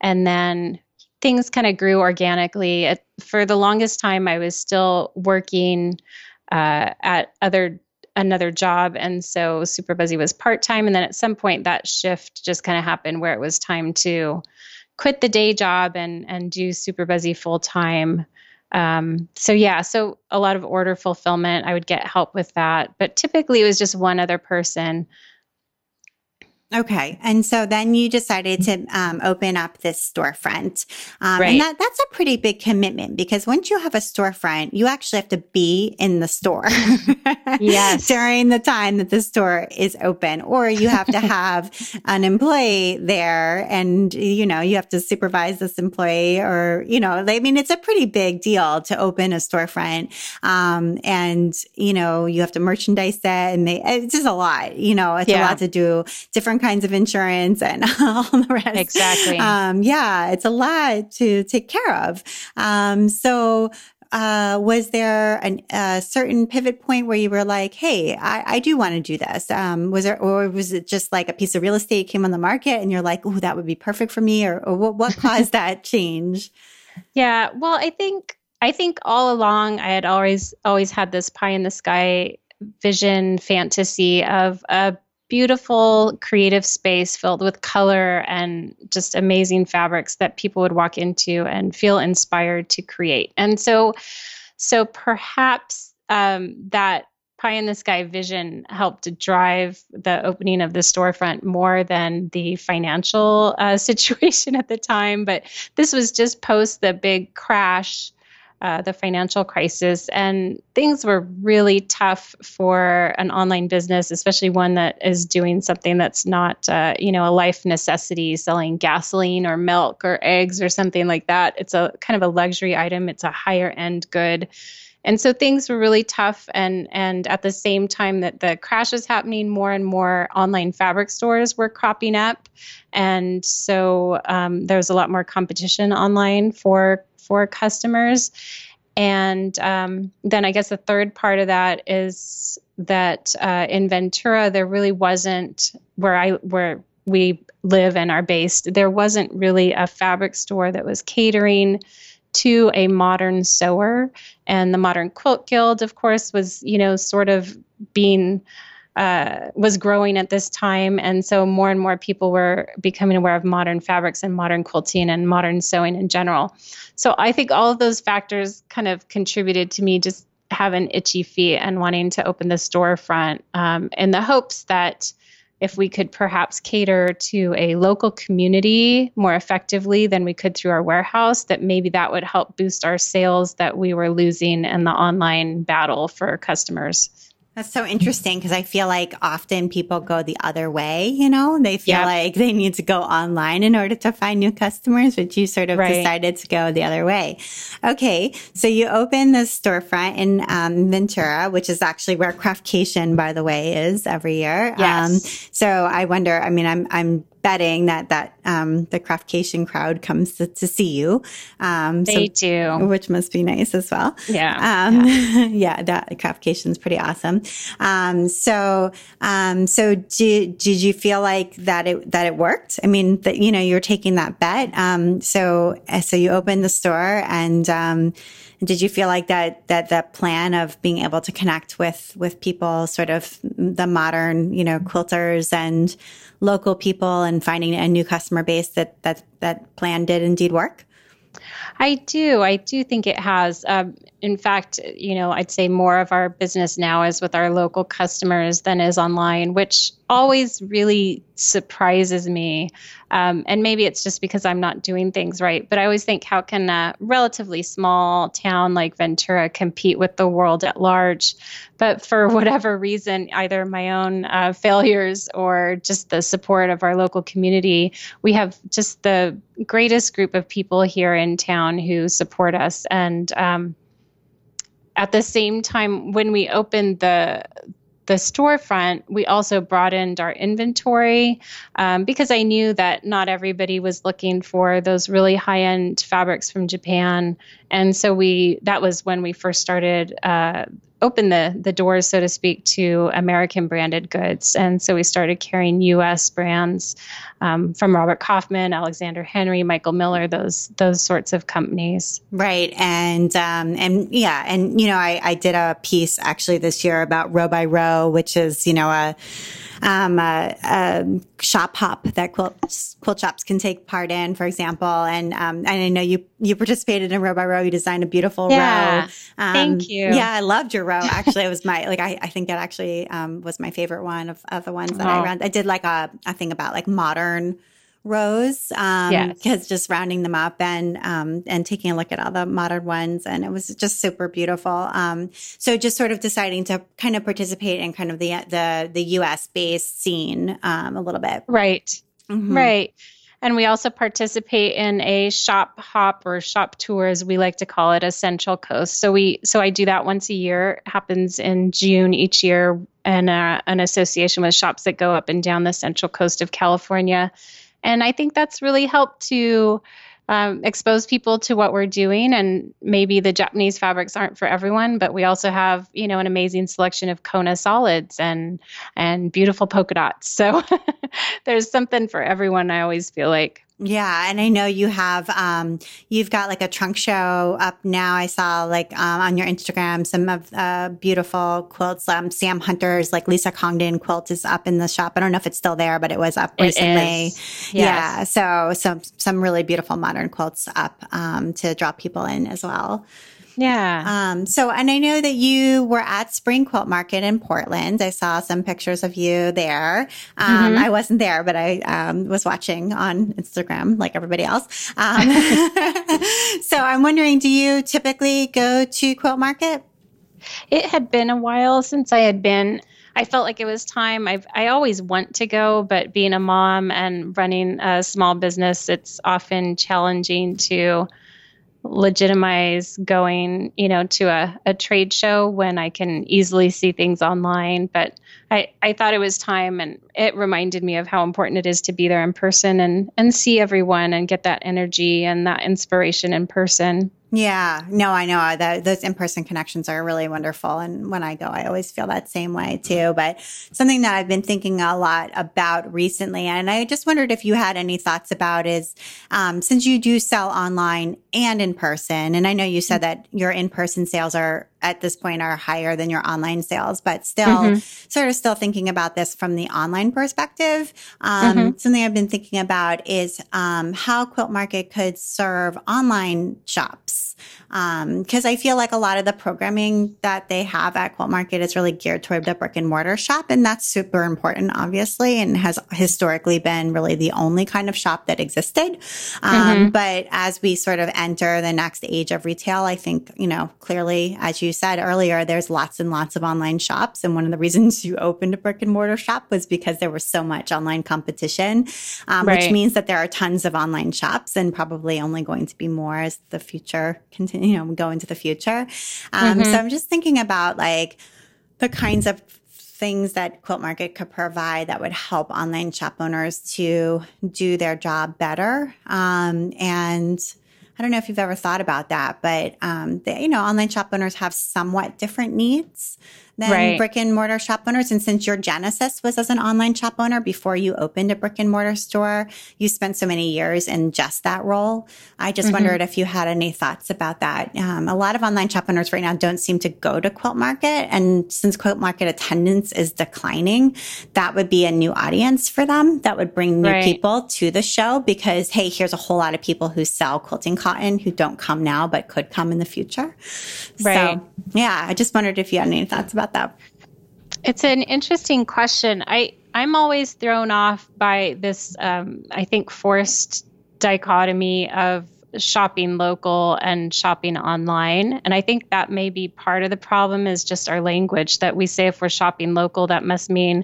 and then things kind of grew organically. It, for the longest time, I was still working uh, at other another job, and so Superbuzzy was part time. And then at some point, that shift just kind of happened where it was time to quit the day job and and do Superbuzzy full time. Um, so yeah, so a lot of order fulfillment. I would get help with that, but typically it was just one other person Okay. And so then you decided to um, open up this storefront. Um, right. And that, that's a pretty big commitment because once you have a storefront, you actually have to be in the store. yes. During the time that the store is open, or you have to have an employee there and, you know, you have to supervise this employee or, you know, I mean, it's a pretty big deal to open a storefront. Um, and, you know, you have to merchandise it and they, it's just a lot, you know, it's yeah. a lot to do different kinds of insurance and all the rest. Exactly. Um, yeah, it's a lot to take care of. Um, so, uh, was there an, a certain pivot point where you were like, "Hey, I, I do want to do this"? Um, was there, or was it just like a piece of real estate came on the market and you're like, "Oh, that would be perfect for me," or, or what, what caused that change? Yeah, well, I think I think all along I had always always had this pie in the sky vision fantasy of a beautiful creative space filled with color and just amazing fabrics that people would walk into and feel inspired to create. And so, so perhaps um, that pie in the sky vision helped drive the opening of the storefront more than the financial uh, situation at the time. But this was just post the big crash uh, the financial crisis, and things were really tough for an online business, especially one that is doing something that's not, uh, you know, a life necessity, selling gasoline or milk or eggs or something like that. It's a kind of a luxury item. It's a higher end good, and so things were really tough and and at the same time that the crash was happening more and more online fabric stores were cropping up and so um, there was a lot more competition online for for customers and um, then i guess the third part of that is that uh, in ventura there really wasn't where i where we live and are based there wasn't really a fabric store that was catering to a modern sewer. And the Modern Quilt Guild, of course, was, you know, sort of being uh, was growing at this time, and so more and more people were becoming aware of modern fabrics and modern quilting and modern sewing in general. So I think all of those factors kind of contributed to me just having itchy feet and wanting to open the storefront um, in the hopes that if we could perhaps cater to a local community more effectively than we could through our warehouse, that maybe that would help boost our sales that we were losing in the online battle for customers. That's so interesting because I feel like often people go the other way, you know, they feel yep. like they need to go online in order to find new customers, but you sort of right. decided to go the other way. Okay. So you open the storefront in um, Ventura, which is actually where Craftcation, by the way, is every year. Yes. Um, so I wonder, I mean, I'm, I'm betting that that um, the craftcation crowd comes to, to see you. Um, they so, do, which must be nice as well. Yeah, um, yeah. yeah, that craftcation is pretty awesome. Um, so, um, so did did you feel like that it that it worked? I mean, that you know you're taking that bet. Um, so so you opened the store and. Um, did you feel like that that that plan of being able to connect with with people, sort of the modern, you know, quilters and local people and finding a new customer base that that that plan did indeed work? I do. I do think it has. Um, in fact, you know, I'd say more of our business now is with our local customers than is online, which always really surprises me. Um, and maybe it's just because I'm not doing things right. But I always think, how can a relatively small town like Ventura compete with the world at large? But for whatever reason, either my own uh, failures or just the support of our local community, we have just the greatest group of people here in town who support us. And um, at the same time, when we opened the the storefront, we also broadened our inventory um, because I knew that not everybody was looking for those really high end fabrics from Japan. And so we that was when we first started uh, open the the doors, so to speak, to American branded goods. And so we started carrying U.S. brands um, from Robert Kaufman, Alexander Henry, Michael Miller, those those sorts of companies. Right, and um, and yeah, and you know, I, I did a piece actually this year about row by row, which is you know a um, a, a, shop hop that quilt, quilt shops can take part in, for example. And um, and I know you you participated in row by row. You designed a beautiful yeah, row. Um, thank you. Yeah, I loved your row. Actually, it was my like I, I think it actually um, was my favorite one of, of the ones that oh. I ran. I did like a, a thing about like modern rows um yes. because just rounding them up and um and taking a look at all the modern ones and it was just super beautiful. Um so just sort of deciding to kind of participate in kind of the the the US based scene um a little bit. Right. Mm-hmm. right. And we also participate in a shop hop or shop tour as we like to call it a central coast. So we so i do that once a year. It happens in june each year and uh, an association with shops that go up and down the central coast of california and I think that's really helped to um, expose people to what we're doing. And maybe the Japanese fabrics aren't for everyone, but we also have, you know, an amazing selection of Kona solids and and beautiful polka dots. So there's something for everyone. I always feel like. Yeah, and I know you have um you've got like a trunk show up now. I saw like um, on your Instagram some of uh beautiful quilts. Um, Sam Hunter's like Lisa Congdon quilt is up in the shop. I don't know if it's still there, but it was up it recently. Yes. Yeah, so some some really beautiful modern quilts up um to draw people in as well. Yeah. Um, so, and I know that you were at Spring Quilt Market in Portland. I saw some pictures of you there. Um, mm-hmm. I wasn't there, but I um, was watching on Instagram like everybody else. Um, so, I'm wondering, do you typically go to Quilt Market? It had been a while since I had been. I felt like it was time. I I always want to go, but being a mom and running a small business, it's often challenging to legitimize going, you know, to a, a trade show when I can easily see things online. But I, I thought it was time and it reminded me of how important it is to be there in person and, and see everyone and get that energy and that inspiration in person. Yeah, no, I know that those in-person connections are really wonderful. And when I go, I always feel that same way too. But something that I've been thinking a lot about recently, and I just wondered if you had any thoughts about is, um, since you do sell online and in person, and I know you said that your in-person sales are at this point are higher than your online sales, but still mm-hmm. sort of still thinking about this from the online perspective. Um, mm-hmm. Something I've been thinking about is um, how Quilt Market could serve online shops. Because um, I feel like a lot of the programming that they have at Quilt Market is really geared toward the brick and mortar shop. And that's super important, obviously, and has historically been really the only kind of shop that existed. Um, mm-hmm. But as we sort of enter the next age of retail, I think, you know, clearly, as you said earlier, there's lots and lots of online shops. And one of the reasons you opened a brick and mortar shop was because there was so much online competition, um, right. which means that there are tons of online shops and probably only going to be more as the future continue, you know, go into the future. Um, mm-hmm. So I'm just thinking about like the kinds of things that Quilt Market could provide that would help online shop owners to do their job better. Um, and I don't know if you've ever thought about that, but um, the, you know, online shop owners have somewhat different needs than right. brick and mortar shop owners. And since your genesis was as an online shop owner before you opened a brick and mortar store, you spent so many years in just that role. I just mm-hmm. wondered if you had any thoughts about that. Um, a lot of online shop owners right now don't seem to go to Quilt Market. And since Quilt Market attendance is declining, that would be a new audience for them. That would bring new right. people to the show because, hey, here's a whole lot of people who sell quilting cotton who don't come now, but could come in the future. Right. So, yeah, I just wondered if you had any thoughts about that. It's an interesting question. I I'm always thrown off by this. Um, I think forced dichotomy of shopping local and shopping online and i think that may be part of the problem is just our language that we say if we're shopping local that must mean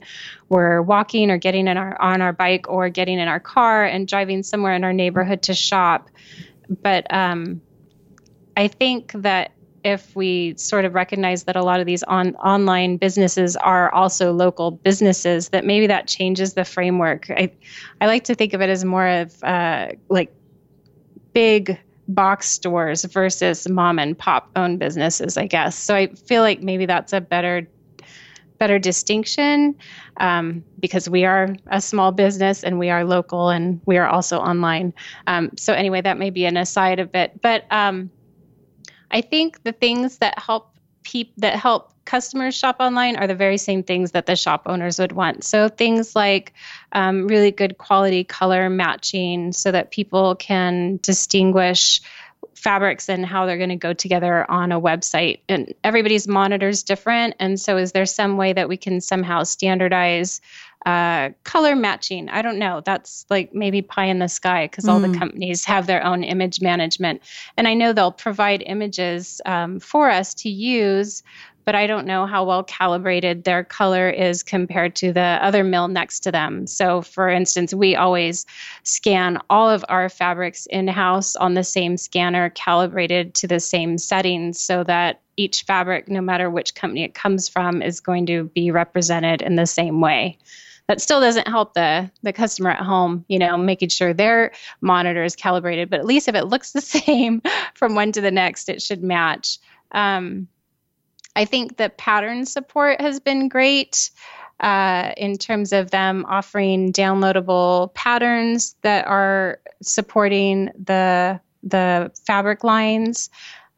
we're walking or getting in our on our bike or getting in our car and driving somewhere in our neighborhood to shop but um, i think that if we sort of recognize that a lot of these on, online businesses are also local businesses, that maybe that changes the framework. I, I like to think of it as more of uh, like big box stores versus mom and pop owned businesses, I guess. So I feel like maybe that's a better better distinction um, because we are a small business and we are local and we are also online. Um, so anyway, that may be an aside a bit, but um, I think the things that help peop- that help customers shop online are the very same things that the shop owners would want. So things like um, really good quality color matching, so that people can distinguish fabrics and how they're going to go together on a website. And everybody's monitor is different, and so is there some way that we can somehow standardize uh, color matching. I don't know. That's like maybe pie in the sky because mm. all the mm. companies have their own image management. And I know they'll provide images um, for us to use, but I don't know how well calibrated their color is compared to the other mill next to them. So, for instance, we always scan all of our fabrics in house on the same scanner, calibrated to the same settings so that each fabric, no matter which company it comes from, is going to be represented in the same way that still doesn't help the the customer at home you know making sure their monitor is calibrated but at least if it looks the same from one to the next it should match um, i think the pattern support has been great uh, in terms of them offering downloadable patterns that are supporting the the fabric lines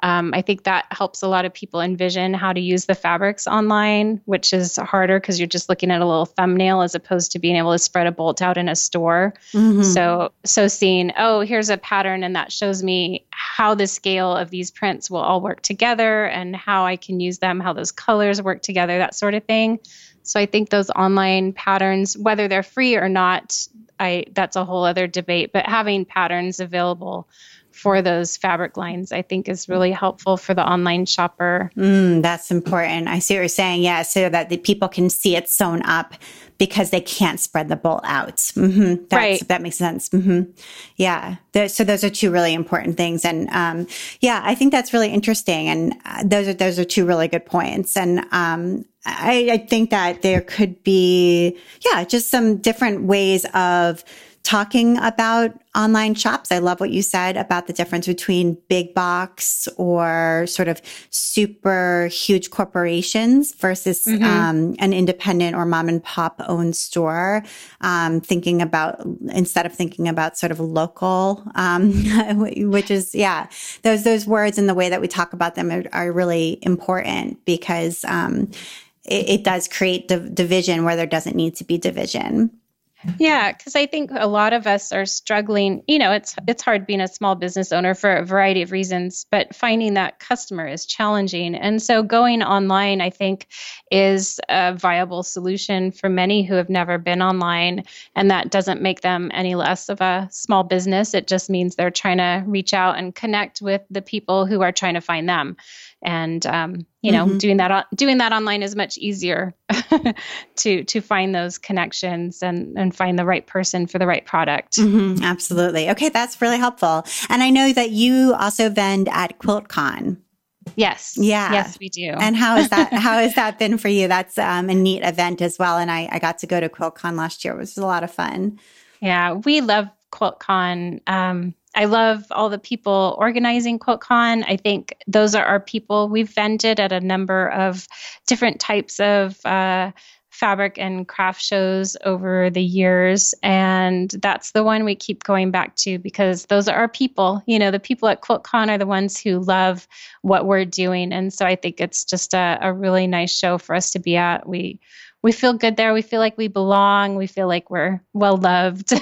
um, I think that helps a lot of people envision how to use the fabrics online, which is harder because you're just looking at a little thumbnail as opposed to being able to spread a bolt out in a store. Mm-hmm. So, so seeing, oh, here's a pattern, and that shows me how the scale of these prints will all work together and how I can use them, how those colors work together, that sort of thing. So I think those online patterns, whether they're free or not, I that's a whole other debate. But having patterns available for those fabric lines, I think is really helpful for the online shopper. Mm, that's important. I see what you're saying. Yeah, so that the people can see it sewn up because they can't spread the bolt out. Mm-hmm. right. That makes sense. Mm-hmm. Yeah. so those are two really important things. And um, yeah, I think that's really interesting. And uh, those are those are two really good points. And um, I, I think that there could be, yeah, just some different ways of talking about online shops. I love what you said about the difference between big box or sort of super huge corporations versus mm-hmm. um, an independent or mom and pop owned store. Um, thinking about instead of thinking about sort of local, um, which is yeah, those those words and the way that we talk about them are, are really important because um, it, it does create div- division where there doesn't need to be division. Yeah, because I think a lot of us are struggling. You know, it's it's hard being a small business owner for a variety of reasons, but finding that customer is challenging. And so going online, I think, is a viable solution for many who have never been online. And that doesn't make them any less of a small business. It just means they're trying to reach out and connect with the people who are trying to find them and um, you know mm-hmm. doing that doing that online is much easier to to find those connections and and find the right person for the right product mm-hmm. absolutely okay that's really helpful and i know that you also vend at quiltcon Yes. Yeah. Yes, we do. And how is that? how has that been for you? That's um, a neat event as well. And I, I got to go to QuiltCon last year. It was a lot of fun. Yeah, we love QuiltCon. Um, I love all the people organizing QuiltCon. I think those are our people. We've vended at a number of different types of uh, fabric and craft shows over the years. And that's the one we keep going back to because those are our people. You know, the people at QuiltCon are the ones who love what we're doing. And so I think it's just a, a really nice show for us to be at. We we feel good there. We feel like we belong. We feel like we're well loved.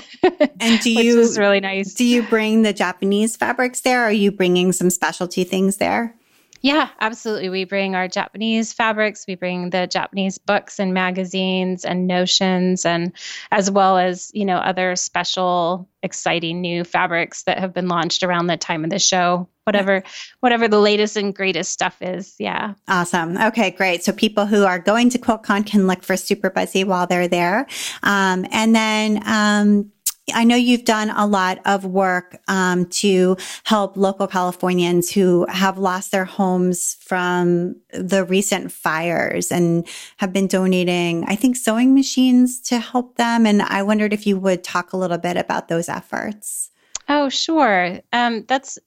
And do you which is really nice. Do you bring the Japanese fabrics there? Are you bringing some specialty things there? Yeah, absolutely. We bring our Japanese fabrics, we bring the Japanese books and magazines and notions and as well as, you know, other special exciting new fabrics that have been launched around the time of the show. Whatever whatever the latest and greatest stuff is. Yeah. Awesome. Okay, great. So people who are going to QuiltCon can look for Superbuzzy while they're there. Um, and then um, I know you've done a lot of work um, to help local Californians who have lost their homes from the recent fires and have been donating, I think, sewing machines to help them. And I wondered if you would talk a little bit about those efforts. Oh, sure. Um, that's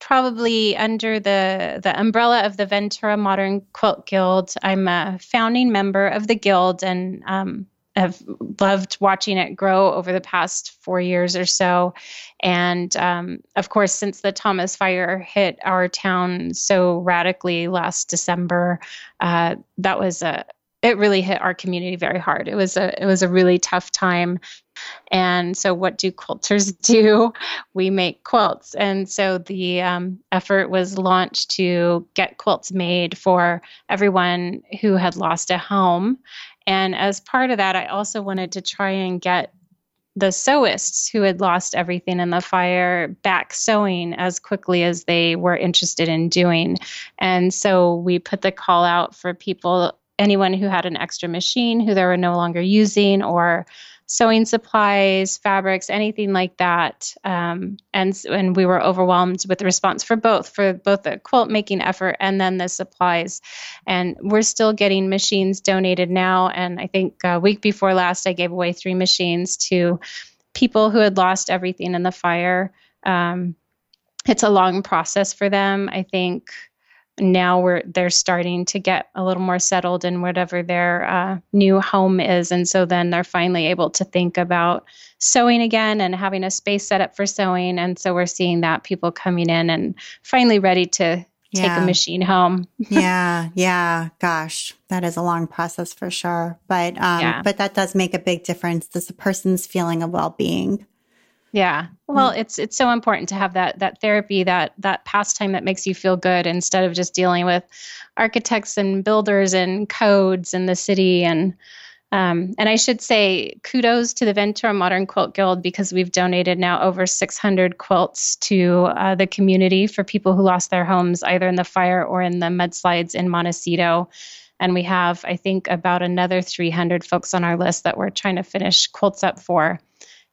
probably under the the umbrella of the Ventura Modern Quilt Guild. I'm a founding member of the guild, and um, have loved watching it grow over the past four years or so. And um, of course, since the Thomas Fire hit our town so radically last December, uh, that was a it really hit our community very hard. It was a it was a really tough time. And so, what do quilters do? We make quilts. And so, the um, effort was launched to get quilts made for everyone who had lost a home. And as part of that, I also wanted to try and get the sewists who had lost everything in the fire back sewing as quickly as they were interested in doing. And so we put the call out for people, anyone who had an extra machine who they were no longer using or sewing supplies, fabrics, anything like that. Um, and and we were overwhelmed with the response for both for both the quilt making effort and then the supplies. And we're still getting machines donated now. And I think a week before last, I gave away three machines to people who had lost everything in the fire. Um, it's a long process for them. I think now we're they're starting to get a little more settled in whatever their uh, new home is. And so then they're finally able to think about sewing again and having a space set up for sewing. And so we're seeing that people coming in and finally ready to take yeah. a machine home. Yeah. Yeah. Gosh that is a long process for sure. But um yeah. but that does make a big difference. This person's feeling of well-being yeah. Well, it's it's so important to have that that therapy, that that pastime that makes you feel good instead of just dealing with architects and builders and codes and the city and Um, and I should say kudos to the Ventura Modern Quilt Guild because we've donated now over 600 quilts to uh, the community for people who lost their homes either in the fire or in the mudslides in Montecito. And we have, I think, about another 300 folks on our list that we're trying to finish quilts up for.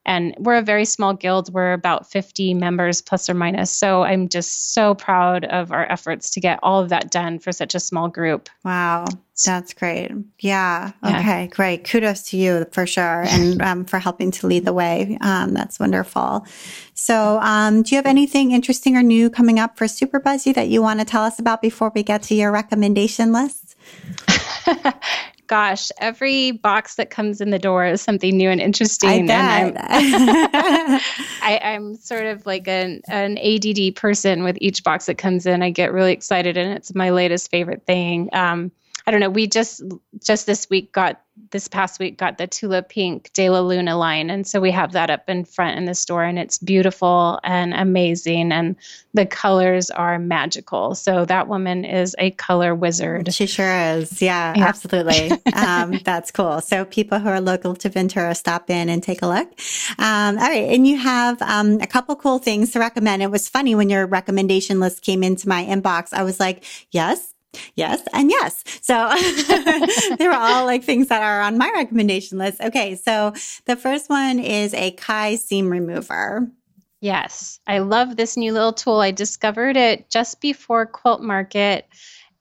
And we're a very small guild. We're about 50 members plus or minus. So I'm just so proud of our efforts to get all of that done for such a small group. Wow. That's great. Yeah. yeah. Okay. Great. Kudos to you for sure. And um, for helping to lead the way. Um, that's wonderful. So, um, do you have anything interesting or new coming up for Superbuzzy that you want to tell us about before we get to your recommendation list? gosh, every box that comes in the door is something new and interesting. I and I'm, I, am sort of like an, an ADD person with each box that comes in. I get really excited, and it's my latest favorite thing. Um, I don't know. We just just this week got this past week got the Tula Pink De La Luna line, and so we have that up in front in the store, and it's beautiful and amazing, and the colors are magical. So that woman is a color wizard. She sure is. Yeah, yeah. absolutely. um, that's cool. So people who are local to Ventura, stop in and take a look. Um, all right, and you have um, a couple cool things to recommend. It was funny when your recommendation list came into my inbox. I was like, yes, Yes, and yes. So they were all like things that are on my recommendation list. Okay, so the first one is a Kai seam remover. Yes, I love this new little tool. I discovered it just before Quilt Market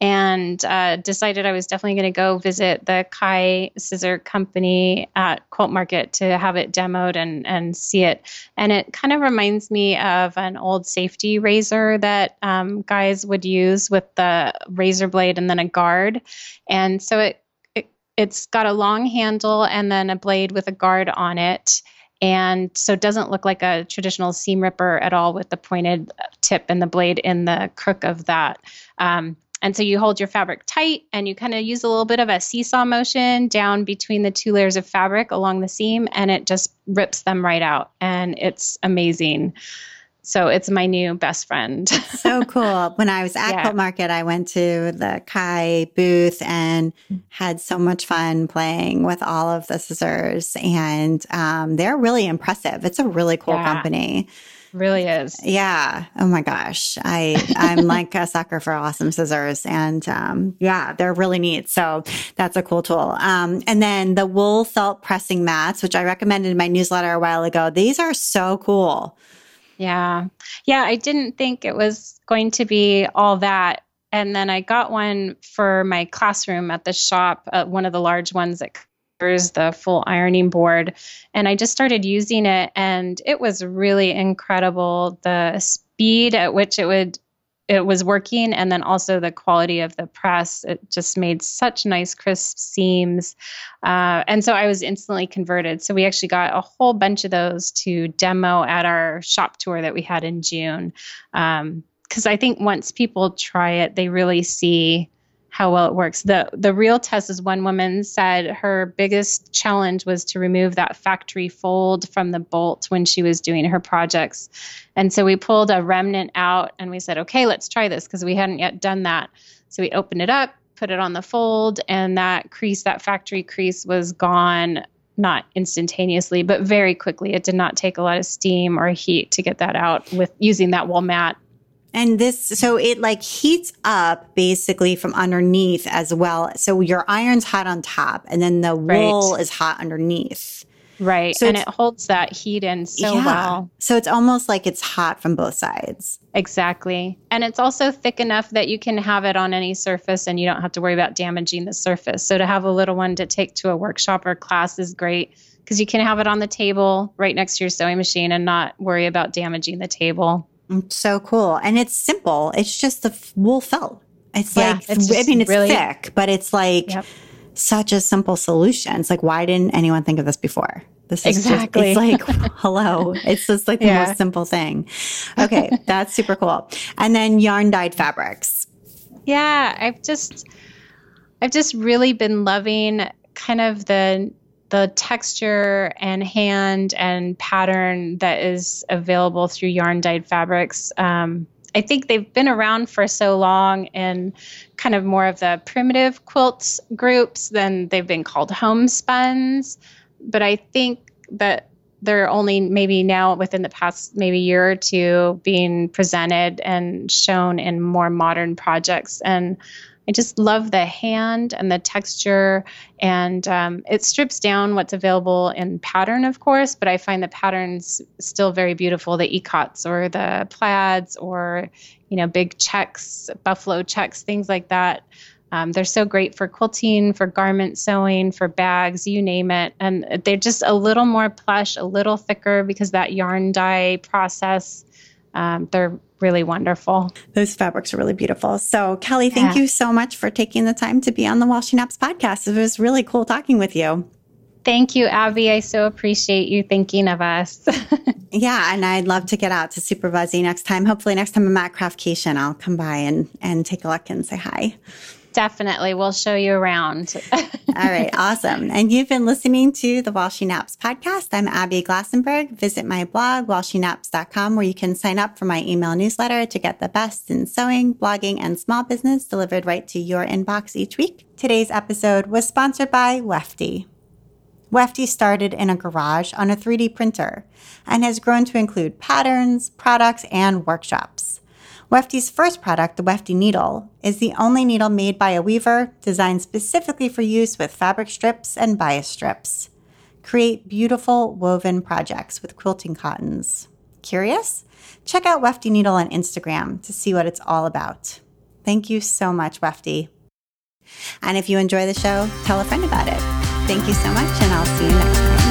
and uh, decided I was definitely going to go visit the Kai Scissor Company at Quilt Market to have it demoed and and see it. And it kind of reminds me of an old safety razor that um, guys would use with the razor blade and then a guard. And so it, it it's got a long handle and then a blade with a guard on it and so it doesn't look like a traditional seam ripper at all with the pointed tip and the blade in the crook of that. Um, and so you hold your fabric tight and you kind of use a little bit of a seesaw motion down between the two layers of fabric along the seam and it just rips them right out. And it's amazing. So it's my new best friend. so cool. When I was at yeah. Quilt Market, I went to the Kai booth and had so much fun playing with all of the scissors. And um, they're really impressive. It's a really cool yeah. company really is. Yeah. Oh my gosh. I I'm like a sucker for awesome scissors, and um, yeah, they're really neat. So that's a cool tool. Um, and then the wool felt pressing mats, which I recommended in my newsletter a while ago. These are so cool. Yeah. Yeah. I didn't think it was going to be all that. And then I got one for my classroom at the shop, uh, one of the large ones that the full ironing board. And I just started using it, and it was really incredible the speed at which it would it was working and then also the quality of the press it just made such nice crisp seams uh, and so i was instantly converted so we actually got a whole bunch of those to demo at our shop tour that we had in june because um, i think once people try it they really see how well it works. The the real test is one woman said her biggest challenge was to remove that factory fold from the bolt when she was doing her projects. And so we pulled a remnant out and we said, "Okay, let's try this" because we hadn't yet done that. So we opened it up, put it on the fold, and that crease, that factory crease was gone not instantaneously, but very quickly. It did not take a lot of steam or heat to get that out with using that wool mat and this, so it like heats up basically from underneath as well. So your iron's hot on top and then the wool right. is hot underneath. Right. So and it holds that heat in so yeah. well. So it's almost like it's hot from both sides. Exactly. And it's also thick enough that you can have it on any surface and you don't have to worry about damaging the surface. So to have a little one to take to a workshop or class is great because you can have it on the table right next to your sewing machine and not worry about damaging the table. Mm, so cool. And it's simple. It's just the wool felt. It's yeah, like, it's I mean, it's really, thick, but it's like yep. such a simple solution. It's like, why didn't anyone think of this before? This is exactly. Just, it's like, hello. It's just like the yeah. most simple thing. Okay. that's super cool. And then yarn dyed fabrics. Yeah. I've just, I've just really been loving kind of the the texture and hand and pattern that is available through yarn dyed fabrics. Um, I think they've been around for so long in kind of more of the primitive quilts groups than they've been called homespuns. But I think that they're only maybe now within the past maybe year or two being presented and shown in more modern projects. And I just love the hand and the texture, and um, it strips down what's available in pattern, of course. But I find the patterns still very beautiful. The ikats or the plaids or you know big checks, buffalo checks, things like that. Um, they're so great for quilting, for garment sewing, for bags, you name it. And they're just a little more plush, a little thicker because that yarn dye process. Um, they're really wonderful. Those fabrics are really beautiful. So, Kelly, thank yeah. you so much for taking the time to be on the She Naps podcast. It was really cool talking with you. Thank you, Abby. I so appreciate you thinking of us. yeah, and I'd love to get out to Superbuzzy next time. Hopefully, next time I'm at Craftcation, I'll come by and, and take a look and say hi. Definitely. We'll show you around. All right. Awesome. And you've been listening to the While She Naps podcast. I'm Abby Glassenberg. Visit my blog, whileshenaps.com, where you can sign up for my email newsletter to get the best in sewing, blogging, and small business delivered right to your inbox each week. Today's episode was sponsored by Wefty. Wefty started in a garage on a 3D printer and has grown to include patterns, products, and workshops. Wefty's first product, the Wefty Needle, is the only needle made by a weaver designed specifically for use with fabric strips and bias strips. Create beautiful woven projects with quilting cottons. Curious? Check out Wefty Needle on Instagram to see what it's all about. Thank you so much, Wefty. And if you enjoy the show, tell a friend about it. Thank you so much, and I'll see you next time.